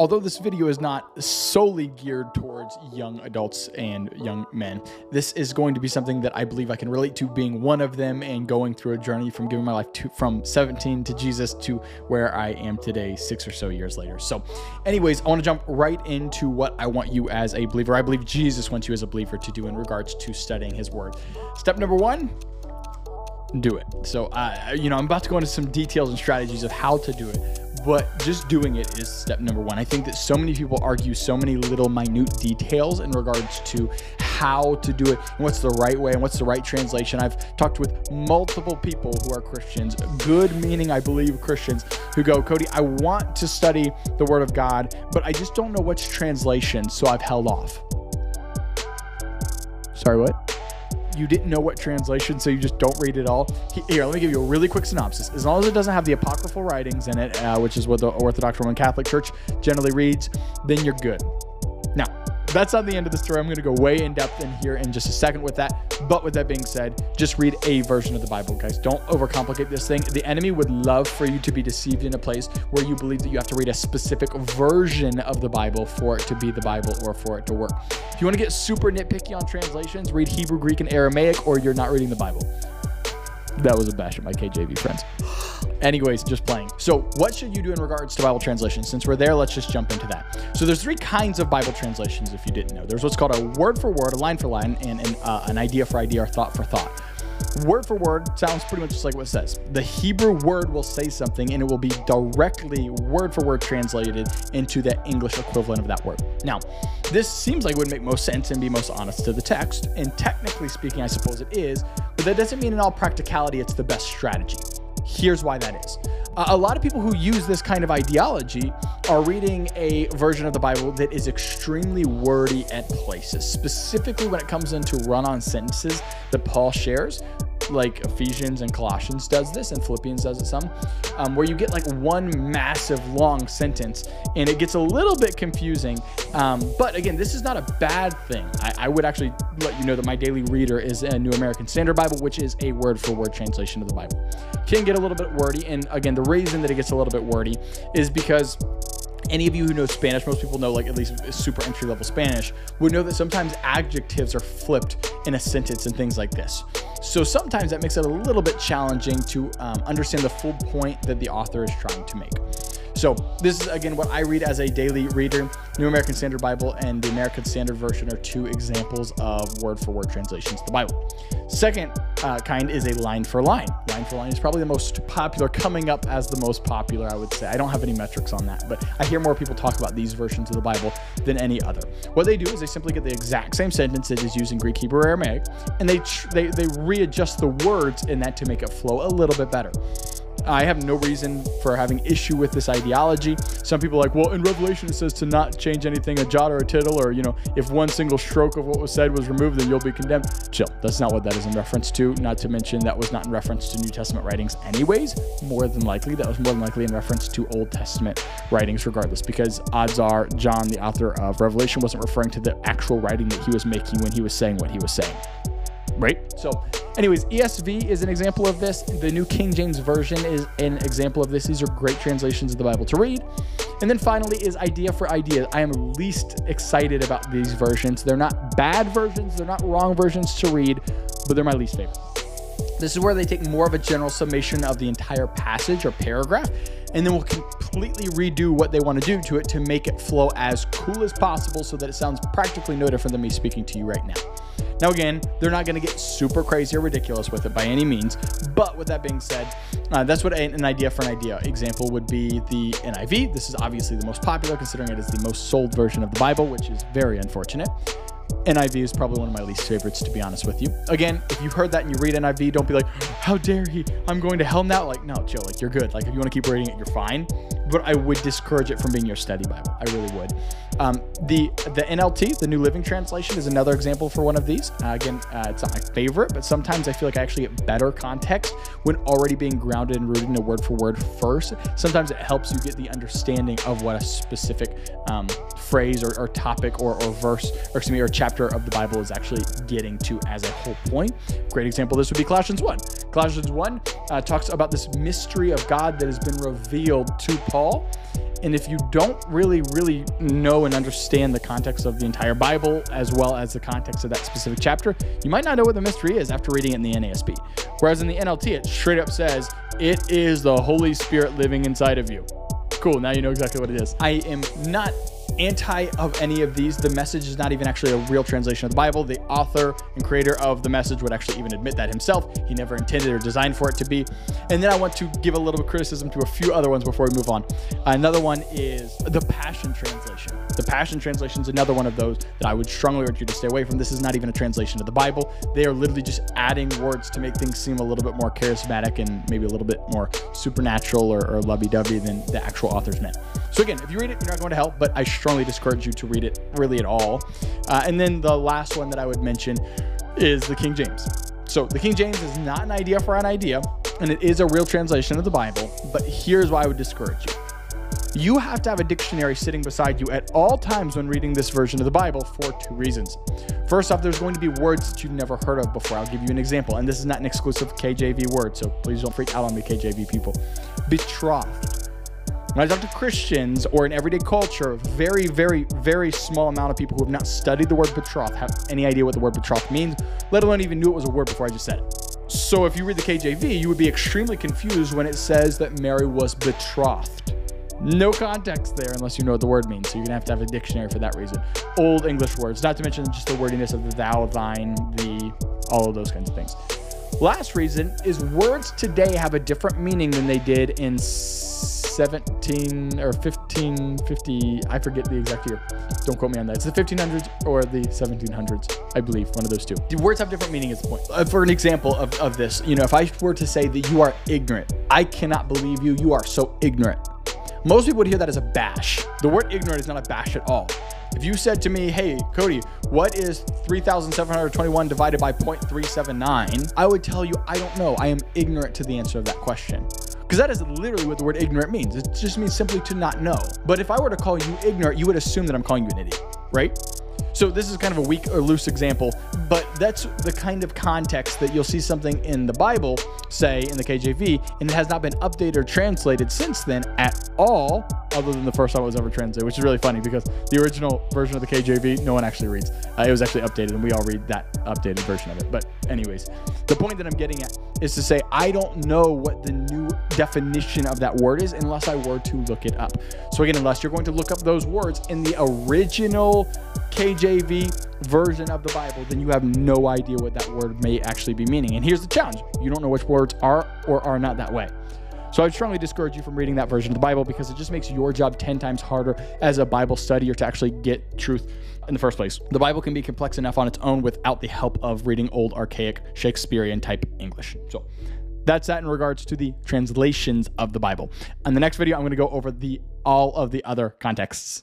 although this video is not solely geared towards young adults and young men, this is going to be something that I believe I can relate to being one of them and going through a journey from giving my life to from 17 to Jesus to where I am today, six or so years later. So, anyways, I want to jump right into what I want you as a believer. I believe Jesus wants you as a believer to do in regards to studying his word. Step number one, do it. So, uh, you know, I'm about to go into some details and strategies of how to do it, but just doing it is step number one. I think that so many people argue so many little minute details in regards to how to do it and what's the right way and what's the right translation. I've talked with multiple people who are Christians, good meaning, I believe, Christians, who go, Cody, I want to study the Word of God, but I just don't know which translation, so I've held off. Sorry, what? You didn't know what translation, so you just don't read it all. Here, let me give you a really quick synopsis. As long as it doesn't have the apocryphal writings in it, uh, which is what the Orthodox Roman Catholic Church generally reads, then you're good. Now, that's not the end of the story. I'm going to go way in depth in here in just a second with that. But with that being said, just read a version of the Bible, guys. Don't overcomplicate this thing. The enemy would love for you to be deceived in a place where you believe that you have to read a specific version of the Bible for it to be the Bible or for it to work. If you want to get super nitpicky on translations, read Hebrew, Greek, and Aramaic, or you're not reading the Bible. That was a bash at my KJV friends. Anyways, just playing. So, what should you do in regards to Bible translations? Since we're there, let's just jump into that. So, there's three kinds of Bible translations, if you didn't know. There's what's called a word for word, a line for line, and an, uh, an idea for idea or thought for thought. Word for word sounds pretty much just like what it says. The Hebrew word will say something and it will be directly word for word translated into the English equivalent of that word. Now, this seems like it would make most sense and be most honest to the text. And technically speaking, I suppose it is, but that doesn't mean in all practicality it's the best strategy. Here's why that is. Uh, a lot of people who use this kind of ideology are reading a version of the Bible that is extremely wordy at places, specifically when it comes into run on sentences that Paul shares like Ephesians and Colossians does this, and Philippians does it some, um, where you get like one massive long sentence and it gets a little bit confusing. Um, but again, this is not a bad thing. I, I, would actually let you know that my daily reader is a New American Standard Bible, which is a word for word translation of the Bible. Can get a little bit wordy. And again, the reason that it gets a little bit wordy is because any of you who know Spanish, most people know like at least super entry level Spanish, would know that sometimes adjectives are flipped in a sentence and things like this. So sometimes that makes it a little bit challenging to um, understand the full point that the author is trying to make. So this is again what I read as a daily reader. New American Standard Bible and the American Standard Version are two examples of word for word translations of the Bible. Second uh, kind is a line for line. Line for line is probably the most popular, coming up as the most popular, I would say. I don't have any metrics on that, but I hear more people talk about these versions of the Bible than any other. What they do is they simply get the exact same sentence that is used in Greek, Hebrew, or Aramaic, and they they they readjust the words in that to make it flow a little bit better. I have no reason for having issue with this ideology. Some people are like, well, in Revelation it says to not change anything a jot or a tittle, or you know, if one single stroke of what was said was removed, then you'll be condemned. Chill. That's not what that is in reference to. Not to mention that was not in reference to New Testament writings, anyways. More than likely, that was more than likely in reference to Old Testament writings, regardless, because odds are John, the author of Revelation, wasn't referring to the actual writing that he was making when he was saying what he was saying right? So, anyways, ESV is an example of this. The New King James Version is an example of this. These are great translations of the Bible to read. And then finally is idea for idea. I am least excited about these versions. They're not bad versions, they're not wrong versions to read, but they're my least favorite. This is where they take more of a general summation of the entire passage or paragraph and then we'll completely redo what they want to do to it to make it flow as cool as possible so that it sounds practically no different than me speaking to you right now. Now, again, they're not going to get super crazy or ridiculous with it by any means. But with that being said, uh, that's what an idea for an idea example would be the NIV. This is obviously the most popular, considering it is the most sold version of the Bible, which is very unfortunate. NIV is probably one of my least favorites, to be honest with you. Again, if you heard that and you read NIV, don't be like, how dare he? I'm going to hell now. Like, no, chill. Like, you're good. Like, if you want to keep reading it, you're fine but I would discourage it from being your study Bible. I really would. Um, the the NLT, the New Living Translation, is another example for one of these. Uh, again, uh, it's not my favorite, but sometimes I feel like I actually get better context when already being grounded and rooted in a word for word first. Sometimes it helps you get the understanding of what a specific um, phrase or, or topic or, or verse, or excuse me, or chapter of the Bible is actually getting to as a whole point. Great example. This would be Colossians one. Colossians 1 uh, talks about this mystery of God that has been revealed to Paul. And if you don't really, really know and understand the context of the entire Bible, as well as the context of that specific chapter, you might not know what the mystery is after reading it in the NASB. Whereas in the NLT, it straight up says, It is the Holy Spirit living inside of you. Cool, now you know exactly what it is. I am not anti of any of these. The message is not even actually a real translation of the Bible. The author and creator of the message would actually even admit that himself. He never intended or designed for it to be. And then I want to give a little bit of criticism to a few other ones before we move on. Another one is the Passion Translation. The Passion Translation is another one of those that I would strongly urge you to stay away from. This is not even a translation of the Bible. They are literally just adding words to make things seem a little bit more charismatic and maybe a little bit more supernatural or, or lovey-dovey than the actual authors meant. So again, if you read it, you're not going to hell, but I strongly discourage you to read it really at all. Uh, and then the last one that I would mention is the King James. So the King James is not an idea for an idea, and it is a real translation of the Bible, but here's why I would discourage you. You have to have a dictionary sitting beside you at all times when reading this version of the Bible for two reasons. First off, there's going to be words that you've never heard of before. I'll give you an example, and this is not an exclusive KJV word, so please don't freak out on me, KJV people. Betrothed when I talk to Christians or in everyday culture, very, very, very small amount of people who have not studied the word betroth have any idea what the word betroth means, let alone even knew it was a word before I just said it. So if you read the KJV, you would be extremely confused when it says that Mary was betrothed. No context there unless you know what the word means. So you're gonna have to have a dictionary for that reason. Old English words, not to mention just the wordiness of the thou, thine, the, all of those kinds of things. Last reason is words today have a different meaning than they did in 17 or 1550. I forget the exact year. Don't quote me on that. It's the 1500s or the 1700s, I believe, one of those two. The words have different meaning. The point. Uh, for an example of, of this, you know, if I were to say that you are ignorant, I cannot believe you. You are so ignorant. Most people would hear that as a bash. The word ignorant is not a bash at all. If you said to me, hey, Cody, what is 3,721 divided by 0.379? I would tell you, I don't know. I am ignorant to the answer of that question. Because that is literally what the word ignorant means. It just means simply to not know. But if I were to call you ignorant, you would assume that I'm calling you an idiot, right? So this is kind of a weak or loose example, but that's the kind of context that you'll see something in the Bible, say in the KJV, and it has not been updated or translated since then at all, other than the first time it was ever translated, which is really funny because the original version of the KJV, no one actually reads. Uh, it was actually updated, and we all read that updated version of it. But anyways, the point that I'm getting at is to say I don't know what the new definition of that word is unless I were to look it up. So again, unless you're going to look up those words in the original KJV version of the Bible, then you have no idea what that word may actually be meaning. And here's the challenge you don't know which words are or are not that way. So I strongly discourage you from reading that version of the Bible because it just makes your job 10 times harder as a Bible studier to actually get truth in the first place. The Bible can be complex enough on its own without the help of reading old, archaic, Shakespearean type English. So that's that in regards to the translations of the Bible. In the next video, I'm going to go over the all of the other contexts.